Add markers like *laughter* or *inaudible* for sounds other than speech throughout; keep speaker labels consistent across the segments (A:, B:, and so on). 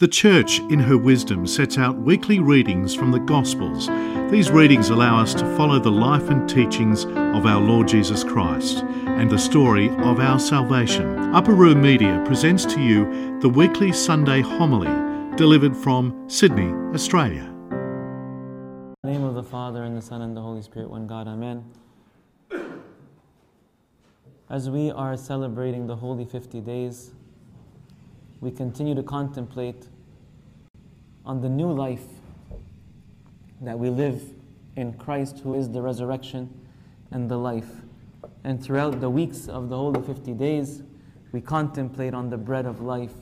A: The Church, in her wisdom, sets out weekly readings from the Gospels. These readings allow us to follow the life and teachings of our Lord Jesus Christ and the story of our salvation. Upper Room Media presents to you the weekly Sunday homily delivered from Sydney, Australia.
B: In the name of the Father, and the Son, and the Holy Spirit, one God, Amen. As we are celebrating the Holy 50 Days, we continue to contemplate on the new life that we live in Christ, who is the resurrection and the life. And throughout the weeks of the Holy 50 Days, we contemplate on the bread of life,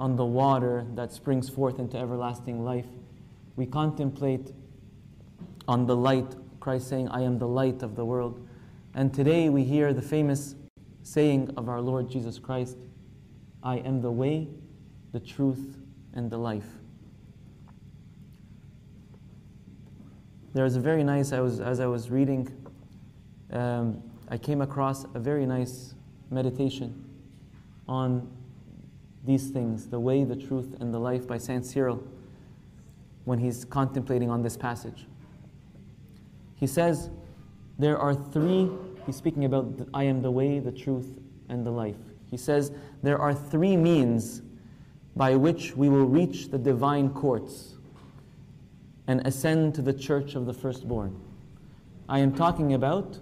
B: on the water that springs forth into everlasting life. We contemplate on the light, Christ saying, I am the light of the world. And today we hear the famous saying of our Lord Jesus Christ I am the way, the truth, and the life. There was a very nice, I was, as I was reading, um, I came across a very nice meditation on these things the way, the truth, and the life by Saint Cyril when he's contemplating on this passage. He says, There are three, he's speaking about the, I am the way, the truth, and the life. He says, There are three means by which we will reach the divine courts and ascend to the church of the firstborn. I am talking about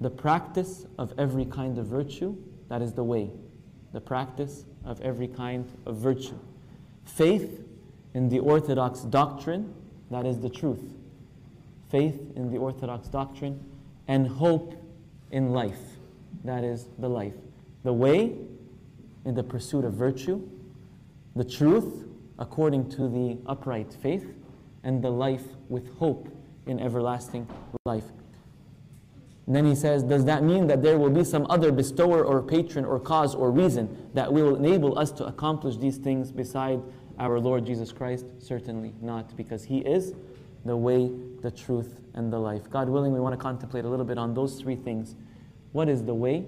B: the practice of every kind of virtue, that is the way. The practice of every kind of virtue. Faith in the orthodox doctrine, that is the truth. Faith in the orthodox doctrine, and hope in life, that is the life. The way in the pursuit of virtue, the truth according to the upright faith, and the life with hope in everlasting life. And then he says, Does that mean that there will be some other bestower or patron or cause or reason that will enable us to accomplish these things beside our Lord Jesus Christ? Certainly not, because He is the way, the truth, and the life. God willing, we want to contemplate a little bit on those three things. What is the way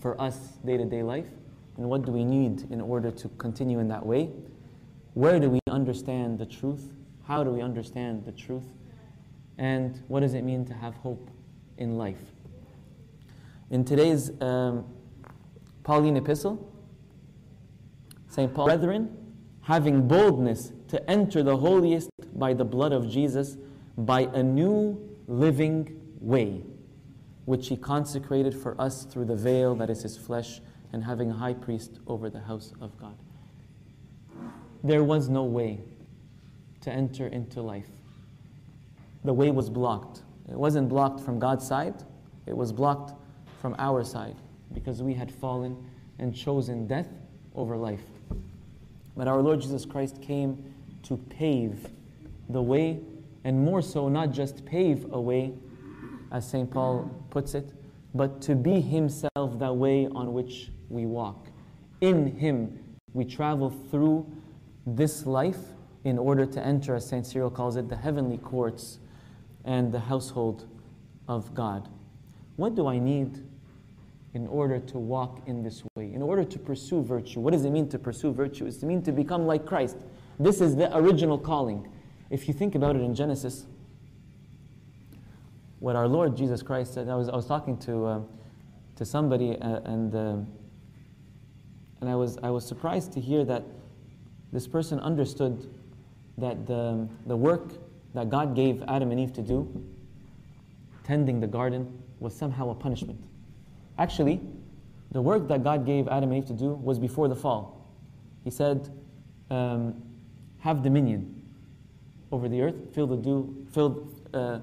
B: for us day to day life? And what do we need in order to continue in that way? Where do we understand the truth? How do we understand the truth? And what does it mean to have hope in life? In today's um, Pauline epistle, St. Paul, brethren, having boldness to enter the holiest by the blood of Jesus, by a new living way, which he consecrated for us through the veil that is his flesh, and having a high priest over the house of God. There was no way to enter into life. The way was blocked. It wasn't blocked from God's side, it was blocked from our side because we had fallen and chosen death over life. But our Lord Jesus Christ came to pave the way, and more so, not just pave a way, as St. Paul puts it, but to be Himself that way on which we walk. In Him, we travel through this life in order to enter, as St. Cyril calls it, the heavenly courts and the household of God. What do I need in order to walk in this way? In order to pursue virtue. What does it mean to pursue virtue? It's to mean to become like Christ. This is the original calling. If you think about it in Genesis, what our Lord Jesus Christ said, I was, I was talking to, uh, to somebody uh, and, uh, and I, was, I was surprised to hear that this person understood that the, the work that God gave Adam and Eve to do, tending the garden, was somehow a punishment. Actually, the work that God gave Adam and Eve to do was before the fall. He said, um, Have dominion over the earth, fill the, dew, fill, uh,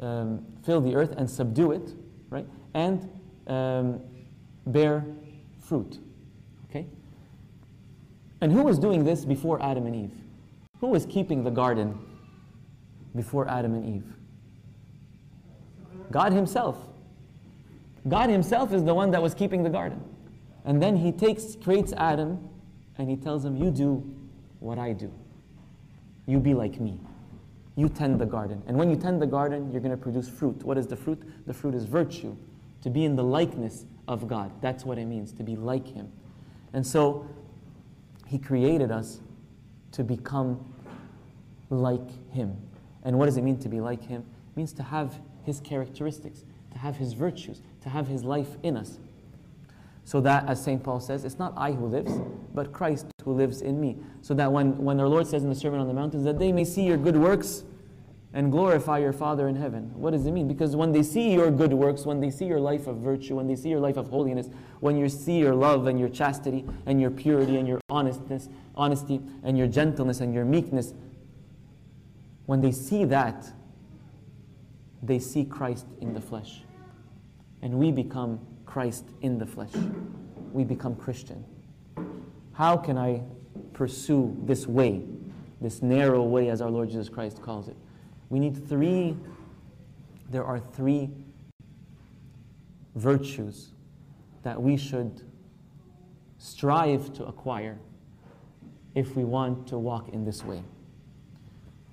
B: um, fill the earth and subdue it, right? And um, bear fruit. And who was doing this before Adam and Eve? Who was keeping the garden before Adam and Eve? God Himself. God Himself is the one that was keeping the garden. And then He takes, creates Adam, and He tells him, You do what I do. You be like me. You tend the garden. And when you tend the garden, you're going to produce fruit. What is the fruit? The fruit is virtue. To be in the likeness of God. That's what it means, to be like Him. And so, He created us to become like Him. And what does it mean to be like Him? It means to have His characteristics, to have His virtues, to have His life in us. So that, as St. Paul says, it's not I who lives, but Christ who lives in me. So that when, when our Lord says in the Sermon on the Mount, that they may see your good works and glorify your Father in heaven. What does it mean? Because when they see your good works, when they see your life of virtue, when they see your life of holiness, when you see your love and your chastity and your purity and your honestness, honesty and your gentleness and your meekness, when they see that, they see Christ in the flesh. And we become Christ in the flesh. We become Christian. How can I pursue this way, this narrow way, as our Lord Jesus Christ calls it? We need three, there are three virtues that we should strive to acquire if we want to walk in this way.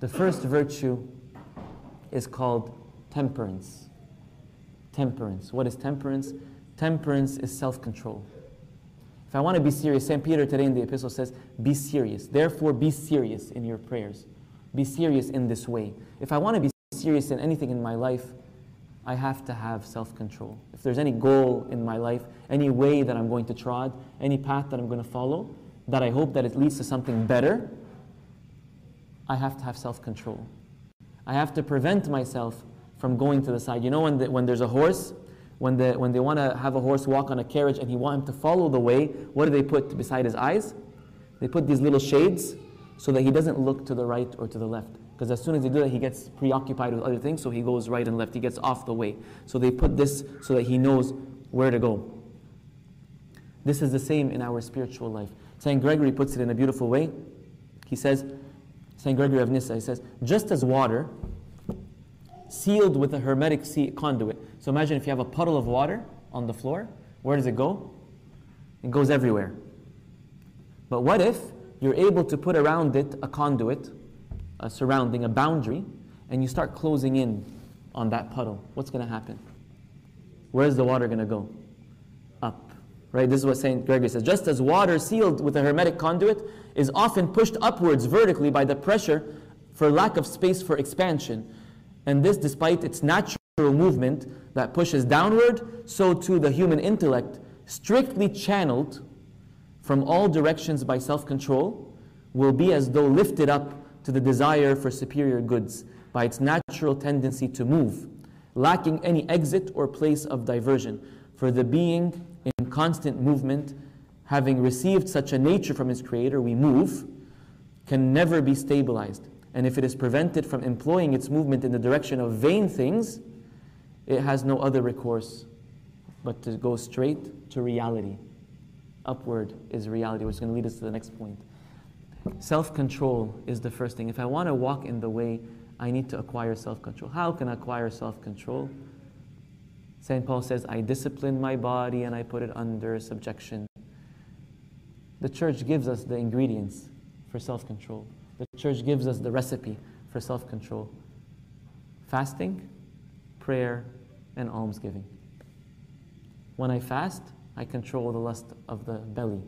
B: The first virtue is called temperance. Temperance. What is temperance? Temperance is self control. If I want to be serious, St. Peter today in the epistle says, Be serious. Therefore, be serious in your prayers. Be serious in this way. If I want to be serious in anything in my life, I have to have self control. If there's any goal in my life, any way that I'm going to trod, any path that I'm going to follow, that I hope that it leads to something better, I have to have self control. I have to prevent myself from going to the side. You know, when, the, when there's a horse, when, the, when they want to have a horse walk on a carriage and he want him to follow the way, what do they put beside his eyes? They put these little shades so that he doesn't look to the right or to the left. Because as soon as they do that, he gets preoccupied with other things, so he goes right and left. He gets off the way. So they put this so that he knows where to go. This is the same in our spiritual life. St. Gregory puts it in a beautiful way. He says, St. Gregory of Nyssa, he says, just as water sealed with a hermetic conduit. So imagine if you have a puddle of water on the floor, where does it go? It goes everywhere. But what if you're able to put around it a conduit a surrounding, a boundary, and you start closing in on that puddle, what's going to happen? Where's the water going to go? Up. Right? This is what St. Gregory says. Just as water sealed with a hermetic conduit is often pushed upwards vertically by the pressure for lack of space for expansion, and this despite its natural movement that pushes downward, so too the human intellect, strictly channeled from all directions by self control, will be as though lifted up to the desire for superior goods by its natural tendency to move, lacking any exit or place of diversion. For the being in constant movement, having received such a nature from his Creator, we move, can never be stabilized. And if it is prevented from employing its movement in the direction of vain things, it has no other recourse but to go straight to reality. Upward is reality, which is going to lead us to the next point. Self control is the first thing. If I want to walk in the way, I need to acquire self control. How can I acquire self control? St. Paul says, I discipline my body and I put it under subjection. The church gives us the ingredients for self control, the church gives us the recipe for self control fasting, prayer, and almsgiving. When I fast, I control the lust of the belly.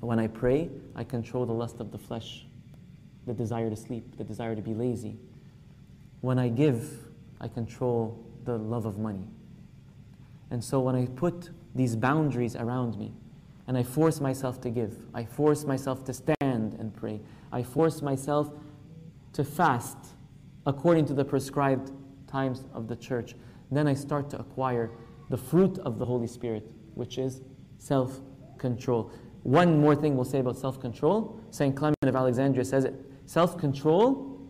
B: When I pray, I control the lust of the flesh, the desire to sleep, the desire to be lazy. When I give, I control the love of money. And so when I put these boundaries around me, and I force myself to give, I force myself to stand and pray, I force myself to fast according to the prescribed times of the church, then I start to acquire the fruit of the Holy Spirit, which is self control. One more thing we'll say about self control. St. Clement of Alexandria says it self control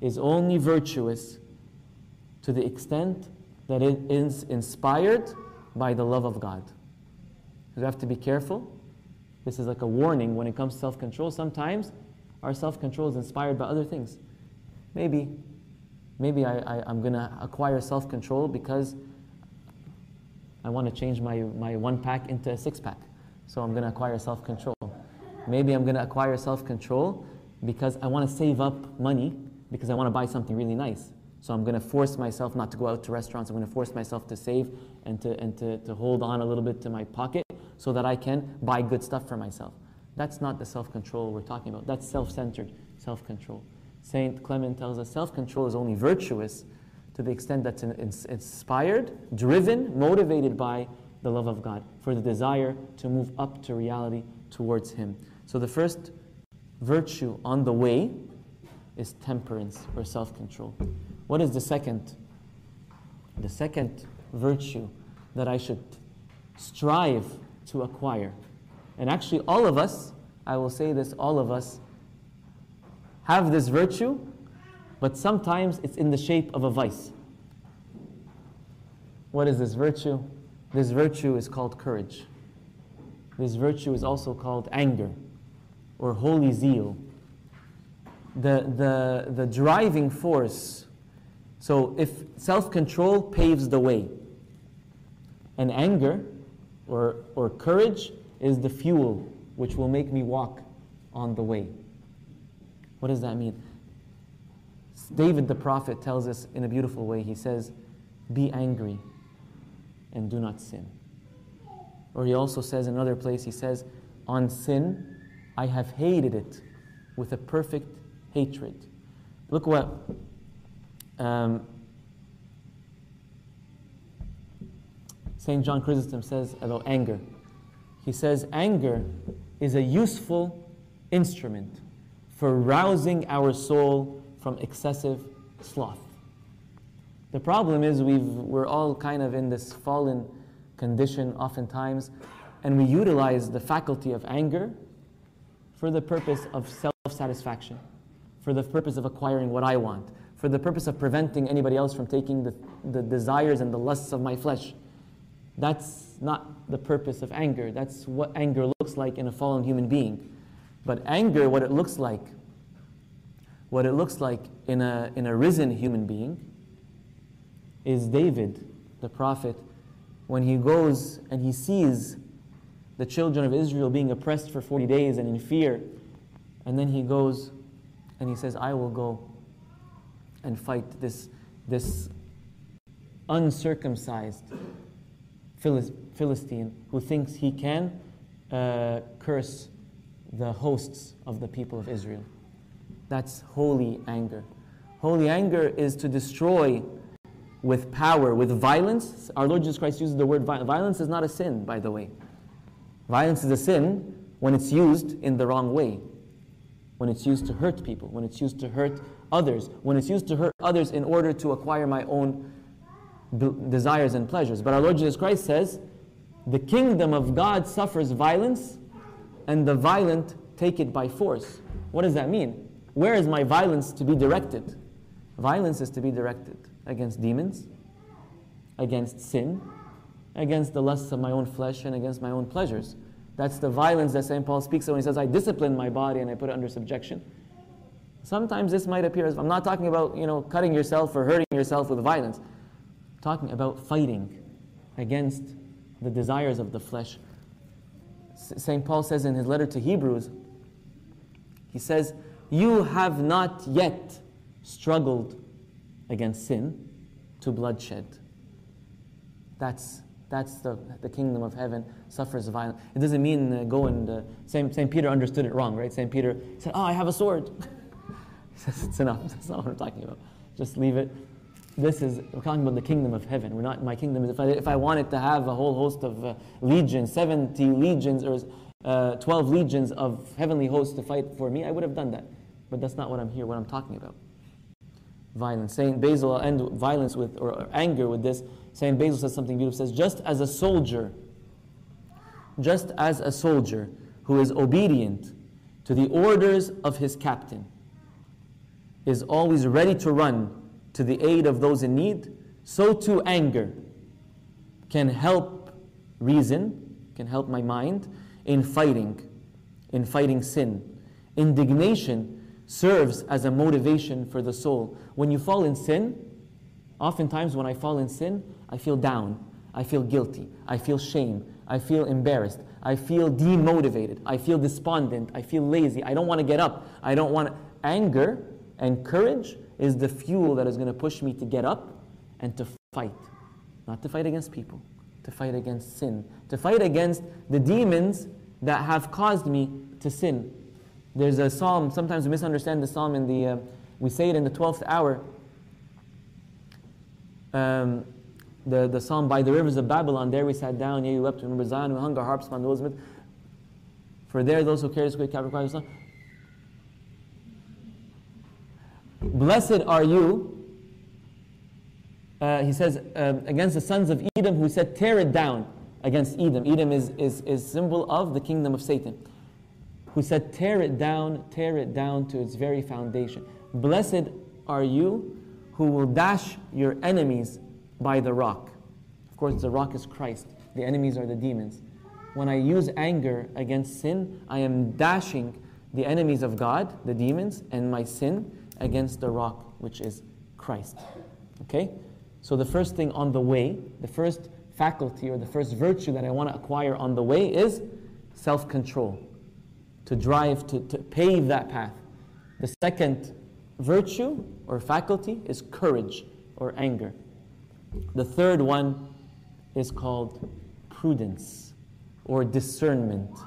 B: is only virtuous to the extent that it is inspired by the love of God. You have to be careful. This is like a warning when it comes to self control. Sometimes our self control is inspired by other things. Maybe, maybe I, I, am going to acquire self control because I want to change my, my one pack into a six pack. So I'm going to acquire self control. Maybe I'm going to acquire self control because I want to save up money because I want to buy something really nice. So I'm going to force myself not to go out to restaurants. I'm going to force myself to save and, to, and to, to hold on a little bit to my pocket so that I can buy good stuff for myself. That's not the self control we're talking about. That's self centered self control. Saint Clement tells us self control is only virtuous to the extent that's inspired, driven, motivated by the love of God, for the desire to move up to reality towards Him. So the first virtue on the way is temperance or self control. What is the second? The second virtue that I should strive to acquire. And actually, all of us, I will say this, all of us have this virtue, but sometimes it's in the shape of a vice. What is this virtue? This virtue is called courage. This virtue is also called anger or holy zeal. The, the, the driving force. So, if self control paves the way, and anger or, or courage is the fuel which will make me walk on the way. What does that mean? David the prophet tells us in a beautiful way. He says, Be angry and do not sin. Or he also says in another place, he says, On sin, I have hated it with a perfect hatred. Look what um, St. John Chrysostom says about anger. He says, Anger is a useful instrument for rousing our soul from excessive sloth. The problem is we've, we're all kind of in this fallen condition oftentimes, and we utilize the faculty of anger for the purpose of self satisfaction, for the purpose of acquiring what I want, for the purpose of preventing anybody else from taking the, the desires and the lusts of my flesh. That's not the purpose of anger. That's what anger looks like in a fallen human being. But anger, what it looks like, what it looks like in a, in a risen human being, is David, the prophet, when he goes and he sees the children of Israel being oppressed for 40 days and in fear. And then he goes and he says, I will go and fight this, this uncircumcised Philistine who thinks he can uh, curse the hosts of the people of Israel. That's holy anger. Holy anger is to destroy with power, with violence. Our Lord Jesus Christ uses the word violence. Violence is not a sin, by the way. Violence is a sin when it's used in the wrong way, when it's used to hurt people, when it's used to hurt others, when it's used to hurt others in order to acquire my own desires and pleasures. But our Lord Jesus Christ says, the kingdom of God suffers violence, and the violent take it by force. What does that mean? Where is my violence to be directed? Violence is to be directed against demons, against sin, against the lusts of my own flesh, and against my own pleasures. That's the violence that St. Paul speaks of when he says, I discipline my body and I put it under subjection. Sometimes this might appear as I'm not talking about you know cutting yourself or hurting yourself with violence talking about fighting against the desires of the flesh. St. Paul says in his letter to Hebrews, he says, You have not yet struggled against sin to bloodshed. That's, that's the, the kingdom of heaven suffers violence. It doesn't mean uh, go and. Uh, St. St. Peter understood it wrong, right? St. Peter said, Oh, I have a sword. *laughs* he says, It's enough. *laughs* That's not what I'm talking about. Just leave it this is, we're talking about the kingdom of heaven. We're not, my kingdom is, if I, if I wanted to have a whole host of uh, legions, 70 legions or uh, 12 legions of heavenly hosts to fight for me, I would have done that. But that's not what I'm here, what I'm talking about. Violence. Saint Basil, I'll end violence with, or, or anger with this. Saint Basil says something beautiful. Says, just as a soldier, just as a soldier who is obedient to the orders of his captain is always ready to run to the aid of those in need, so too anger can help reason, can help my mind in fighting, in fighting sin. Indignation serves as a motivation for the soul. When you fall in sin, oftentimes when I fall in sin, I feel down, I feel guilty, I feel shame, I feel embarrassed, I feel demotivated, I feel despondent, I feel lazy, I don't want to get up, I don't want. Anger and courage is the fuel that is going to push me to get up and to fight. Not to fight against people, to fight against sin, to fight against the demons that have caused me to sin. There's a psalm, sometimes we misunderstand the psalm in the, uh, we say it in the 12th hour. Um, the, the psalm, By the rivers of Babylon, there we sat down, yea, we wept, remember Zion, we hung our harps upon the Elizabeth. For there those who carry great capital Blessed are you, uh, he says, uh, against the sons of Edom who said, tear it down against Edom. Edom is, is, is symbol of the kingdom of Satan. Who said, tear it down, tear it down to its very foundation. Blessed are you who will dash your enemies by the rock. Of course, the rock is Christ. The enemies are the demons. When I use anger against sin, I am dashing the enemies of God, the demons, and my sin against the rock, which is Christ. Okay? So the first thing on the way, the first faculty or the first virtue that I want to acquire on the way is self control. To drive, to, to pave that path. The second virtue or faculty is courage or anger. The third one is called prudence or discernment.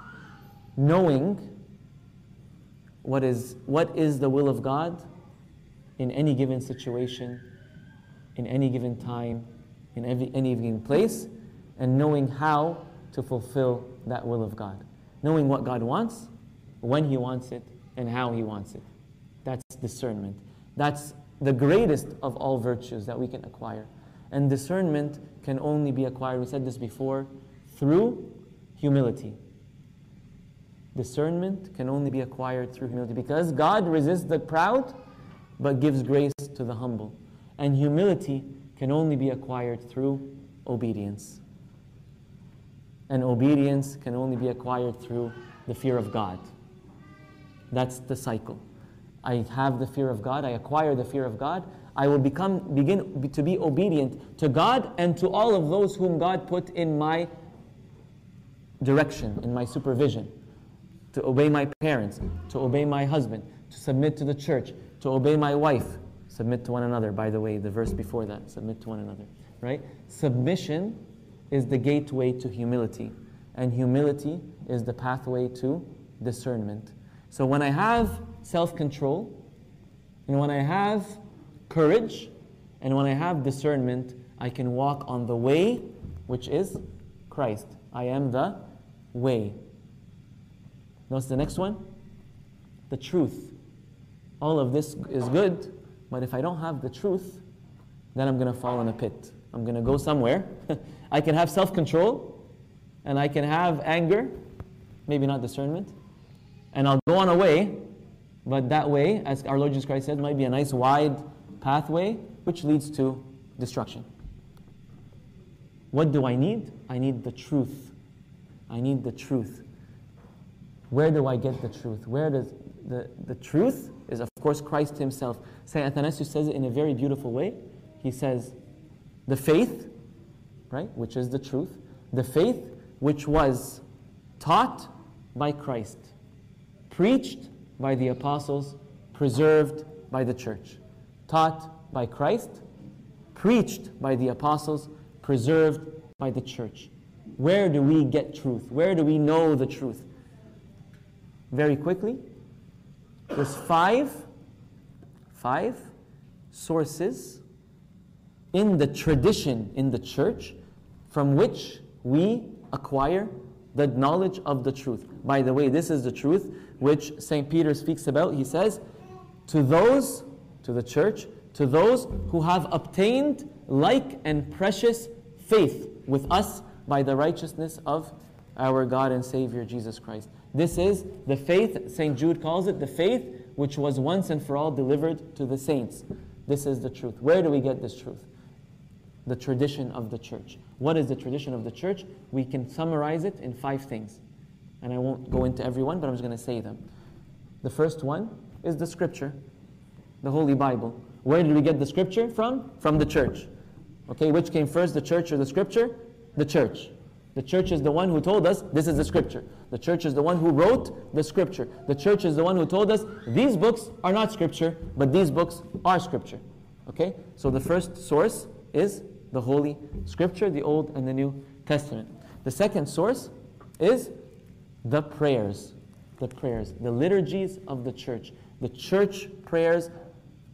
B: Knowing what is, what is the will of God in any given situation, in any given time, in every, any given place, and knowing how to fulfill that will of God. Knowing what God wants, when He wants it, and how He wants it. That's discernment. That's the greatest of all virtues that we can acquire. And discernment can only be acquired, we said this before, through humility. Discernment can only be acquired through humility because God resists the proud but gives grace to the humble. And humility can only be acquired through obedience. And obedience can only be acquired through the fear of God. That's the cycle. I have the fear of God, I acquire the fear of God, I will become, begin to be obedient to God and to all of those whom God put in my direction, in my supervision. To obey my parents, to obey my husband, to submit to the church, to obey my wife, submit to one another. By the way, the verse before that, submit to one another. Right? Submission is the gateway to humility, and humility is the pathway to discernment. So when I have self control, and when I have courage, and when I have discernment, I can walk on the way, which is Christ. I am the way. Notice the next one? The truth all of this is good, but if I don't have the truth, then I'm going to fall in a pit. I'm going to go somewhere. *laughs* I can have self control and I can have anger, maybe not discernment, and I'll go on a way, but that way, as our Lord Jesus Christ said, might be a nice wide pathway which leads to destruction. What do I need? I need the truth. I need the truth. Where do I get the truth? Where does the, the truth is, of course, Christ Himself. St. Athanasius says it in a very beautiful way. He says, The faith, right, which is the truth, the faith which was taught by Christ, preached by the apostles, preserved by the church. Taught by Christ, preached by the apostles, preserved by the church. Where do we get truth? Where do we know the truth? Very quickly, there's five, five sources in the tradition in the church from which we acquire the knowledge of the truth. By the way, this is the truth which St. Peter speaks about. He says, To those, to the church, to those who have obtained like and precious faith with us by the righteousness of our God and Savior Jesus Christ. This is the faith, St. Jude calls it, the faith which was once and for all delivered to the saints. This is the truth. Where do we get this truth? The tradition of the church. What is the tradition of the church? We can summarize it in five things. And I won't go into every one, but I'm just going to say them. The first one is the scripture, the Holy Bible. Where did we get the scripture from? From the church. Okay, which came first, the church or the scripture? The church. The church is the one who told us this is the scripture. The church is the one who wrote the scripture. The church is the one who told us these books are not scripture, but these books are scripture. Okay? So the first source is the Holy Scripture, the Old and the New Testament. The second source is the prayers, the prayers, the liturgies of the church. The church prayers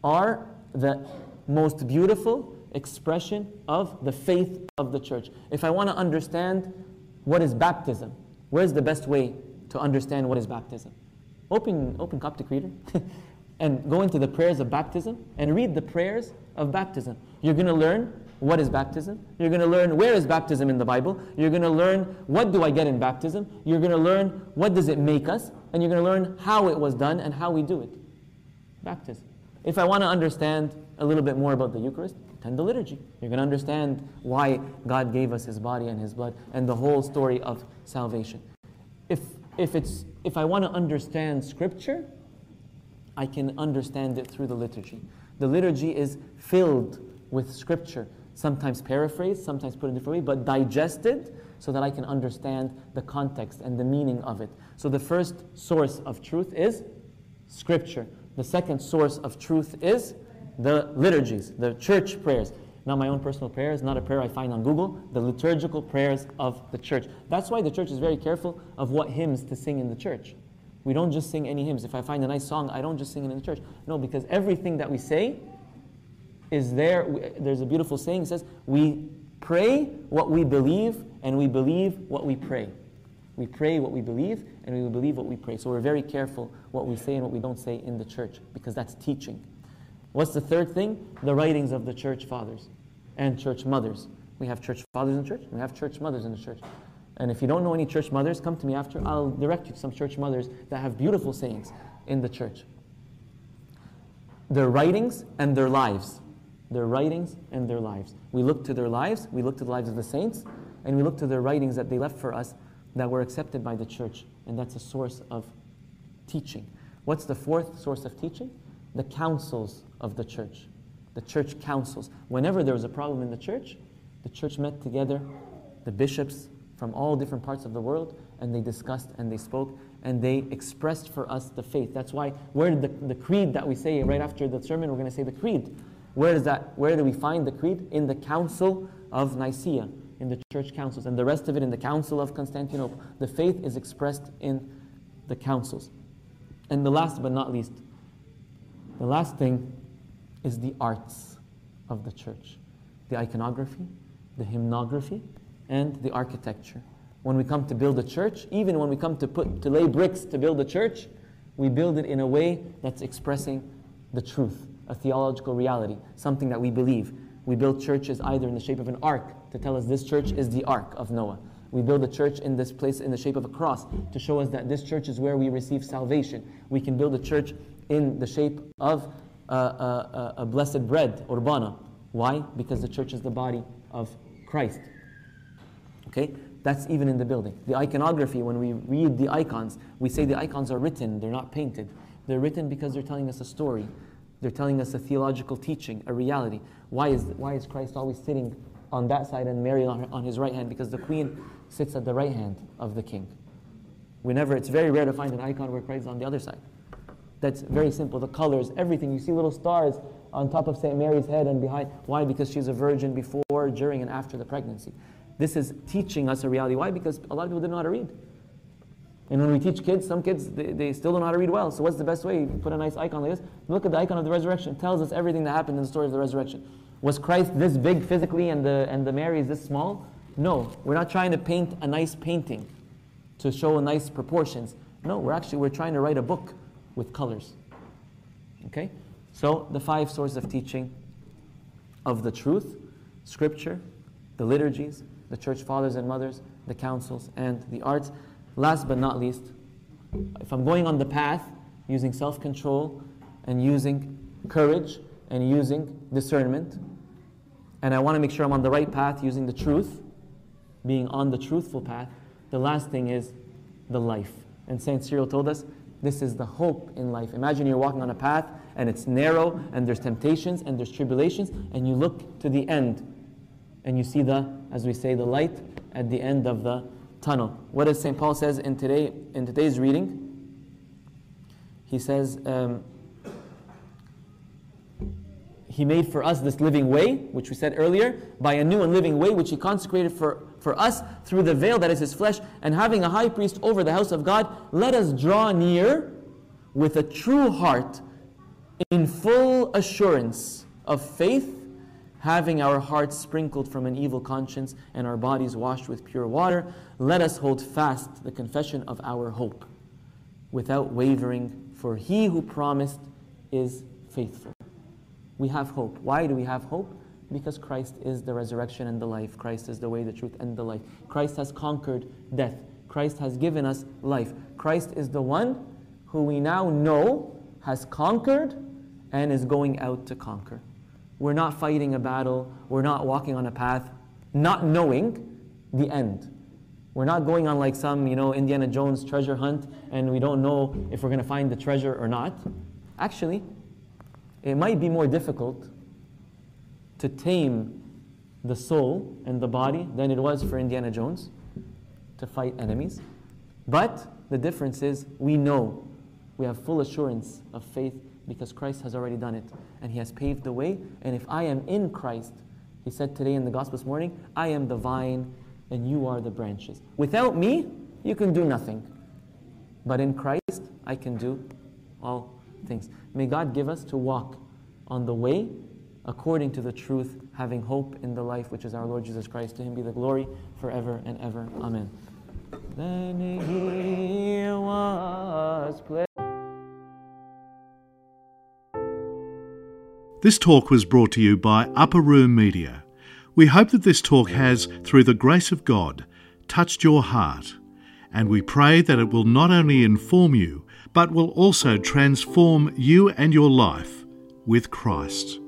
B: are the most beautiful expression of the faith of the church. If I want to understand what is baptism, where's the best way to understand what is baptism? Open, open Coptic Reader *laughs* and go into the prayers of baptism and read the prayers of baptism. You're going to learn what is baptism. You're going to learn where is baptism in the Bible. You're going to learn what do I get in baptism. You're going to learn what does it make us. And you're going to learn how it was done and how we do it. Baptism. If I want to understand a little bit more about the Eucharist, attend the liturgy. You're going to understand why God gave us His body and His blood and the whole story of salvation. If, if, it's, if I want to understand Scripture, I can understand it through the liturgy. The liturgy is filled with Scripture, sometimes paraphrased, sometimes put in a different way, but digested so that I can understand the context and the meaning of it. So the first source of truth is Scripture. The second source of truth is the liturgies, the church prayers. Not my own personal prayers, not a prayer I find on Google, the liturgical prayers of the church. That's why the church is very careful of what hymns to sing in the church. We don't just sing any hymns. If I find a nice song, I don't just sing it in the church. No, because everything that we say is there. There's a beautiful saying it says, We pray what we believe, and we believe what we pray. We pray what we believe, and we believe what we pray. So we're very careful what we say and what we don't say in the church, because that's teaching. What's the third thing? The writings of the church fathers and church mothers. We have church fathers in the church, we have church mothers in the church. And if you don't know any church mothers, come to me after. I'll direct you to some church mothers that have beautiful sayings in the church. Their writings and their lives. Their writings and their lives. We look to their lives, we look to the lives of the saints, and we look to their writings that they left for us that were accepted by the church. And that's a source of teaching. What's the fourth source of teaching? The councils of the church. The church councils. Whenever there was a problem in the church, the church met together, the bishops from all different parts of the world, and they discussed and they spoke and they expressed for us the faith. That's why, where did the, the creed that we say right after the sermon, we're going to say the creed. Where is that? Where do we find the creed? In the Council of Nicaea, in the church councils, and the rest of it in the Council of Constantinople. The faith is expressed in the councils. And the last but not least, the last thing is the arts of the church the iconography, the hymnography, and the architecture. When we come to build a church, even when we come to, put, to lay bricks to build a church, we build it in a way that's expressing the truth a theological reality, something that we believe. We build churches either in the shape of an ark to tell us this church is the ark of Noah. We build a church in this place in the shape of a cross to show us that this church is where we receive salvation. We can build a church in the shape of a blessed bread, urbana. Why? Because the church is the body of Christ. Okay? That's even in the building. The iconography, when we read the icons, we say the icons are written, they're not painted. They're written because they're telling us a story. They're telling us a theological teaching, a reality. Why is, why is Christ always sitting on that side and Mary on, her, on his right hand? Because the queen sits at the right hand of the king. Whenever it's very rare to find an icon where Christ is on the other side. That's very simple. The colors, everything. You see little stars on top of St. Mary's head and behind. Why? Because she's a virgin before, during, and after the pregnancy. This is teaching us a reality. Why? Because a lot of people didn't know how to read. And when we teach kids, some kids, they, they still don't know how to read well. So what's the best way? You put a nice icon like this. Look at the icon of the resurrection. It tells us everything that happened in the story of the resurrection. Was Christ this big physically and the, and the Mary is this small? No. We're not trying to paint a nice painting to show nice proportions. No, we're actually, we're trying to write a book with colors. Okay? So the five sources of teaching of the truth, scripture, the liturgies, the church fathers and mothers, the councils, and the arts. Last but not least, if I'm going on the path using self control and using courage and using discernment, and I want to make sure I'm on the right path using the truth, being on the truthful path, the last thing is the life. And St. Cyril told us this is the hope in life. Imagine you're walking on a path and it's narrow and there's temptations and there's tribulations, and you look to the end and you see the, as we say, the light at the end of the tunnel. What does St. Paul says in, today, in today's reading? He says, um, He made for us this living way, which we said earlier, by a new and living way which He consecrated for, for us through the veil that is his flesh, and having a high priest over the house of God, let us draw near with a true heart in full assurance of faith, having our hearts sprinkled from an evil conscience and our bodies washed with pure water, let us hold fast the confession of our hope without wavering, for he who promised is faithful. We have hope. Why do we have hope? Because Christ is the resurrection and the life. Christ is the way, the truth, and the life. Christ has conquered death. Christ has given us life. Christ is the one who we now know has conquered and is going out to conquer. We're not fighting a battle, we're not walking on a path, not knowing the end. We're not going on like some, you know, Indiana Jones treasure hunt and we don't know if we're going to find the treasure or not. Actually, it might be more difficult to tame the soul and the body than it was for Indiana Jones to fight enemies. But the difference is we know, we have full assurance of faith because Christ has already done it and He has paved the way. And if I am in Christ, He said today in the Gospel this morning, I am the vine and you are the branches. Without me, you can do nothing. But in Christ, I can do all things. May God give us to walk on the way according to the truth, having hope in the life which is our Lord Jesus Christ. To Him be the glory forever and ever. Amen. Then he was.
A: This talk was brought to you by Upper Room Media. We hope that this talk has, through the grace of God, touched your heart, and we pray that it will not only inform you, but will also transform you and your life with Christ.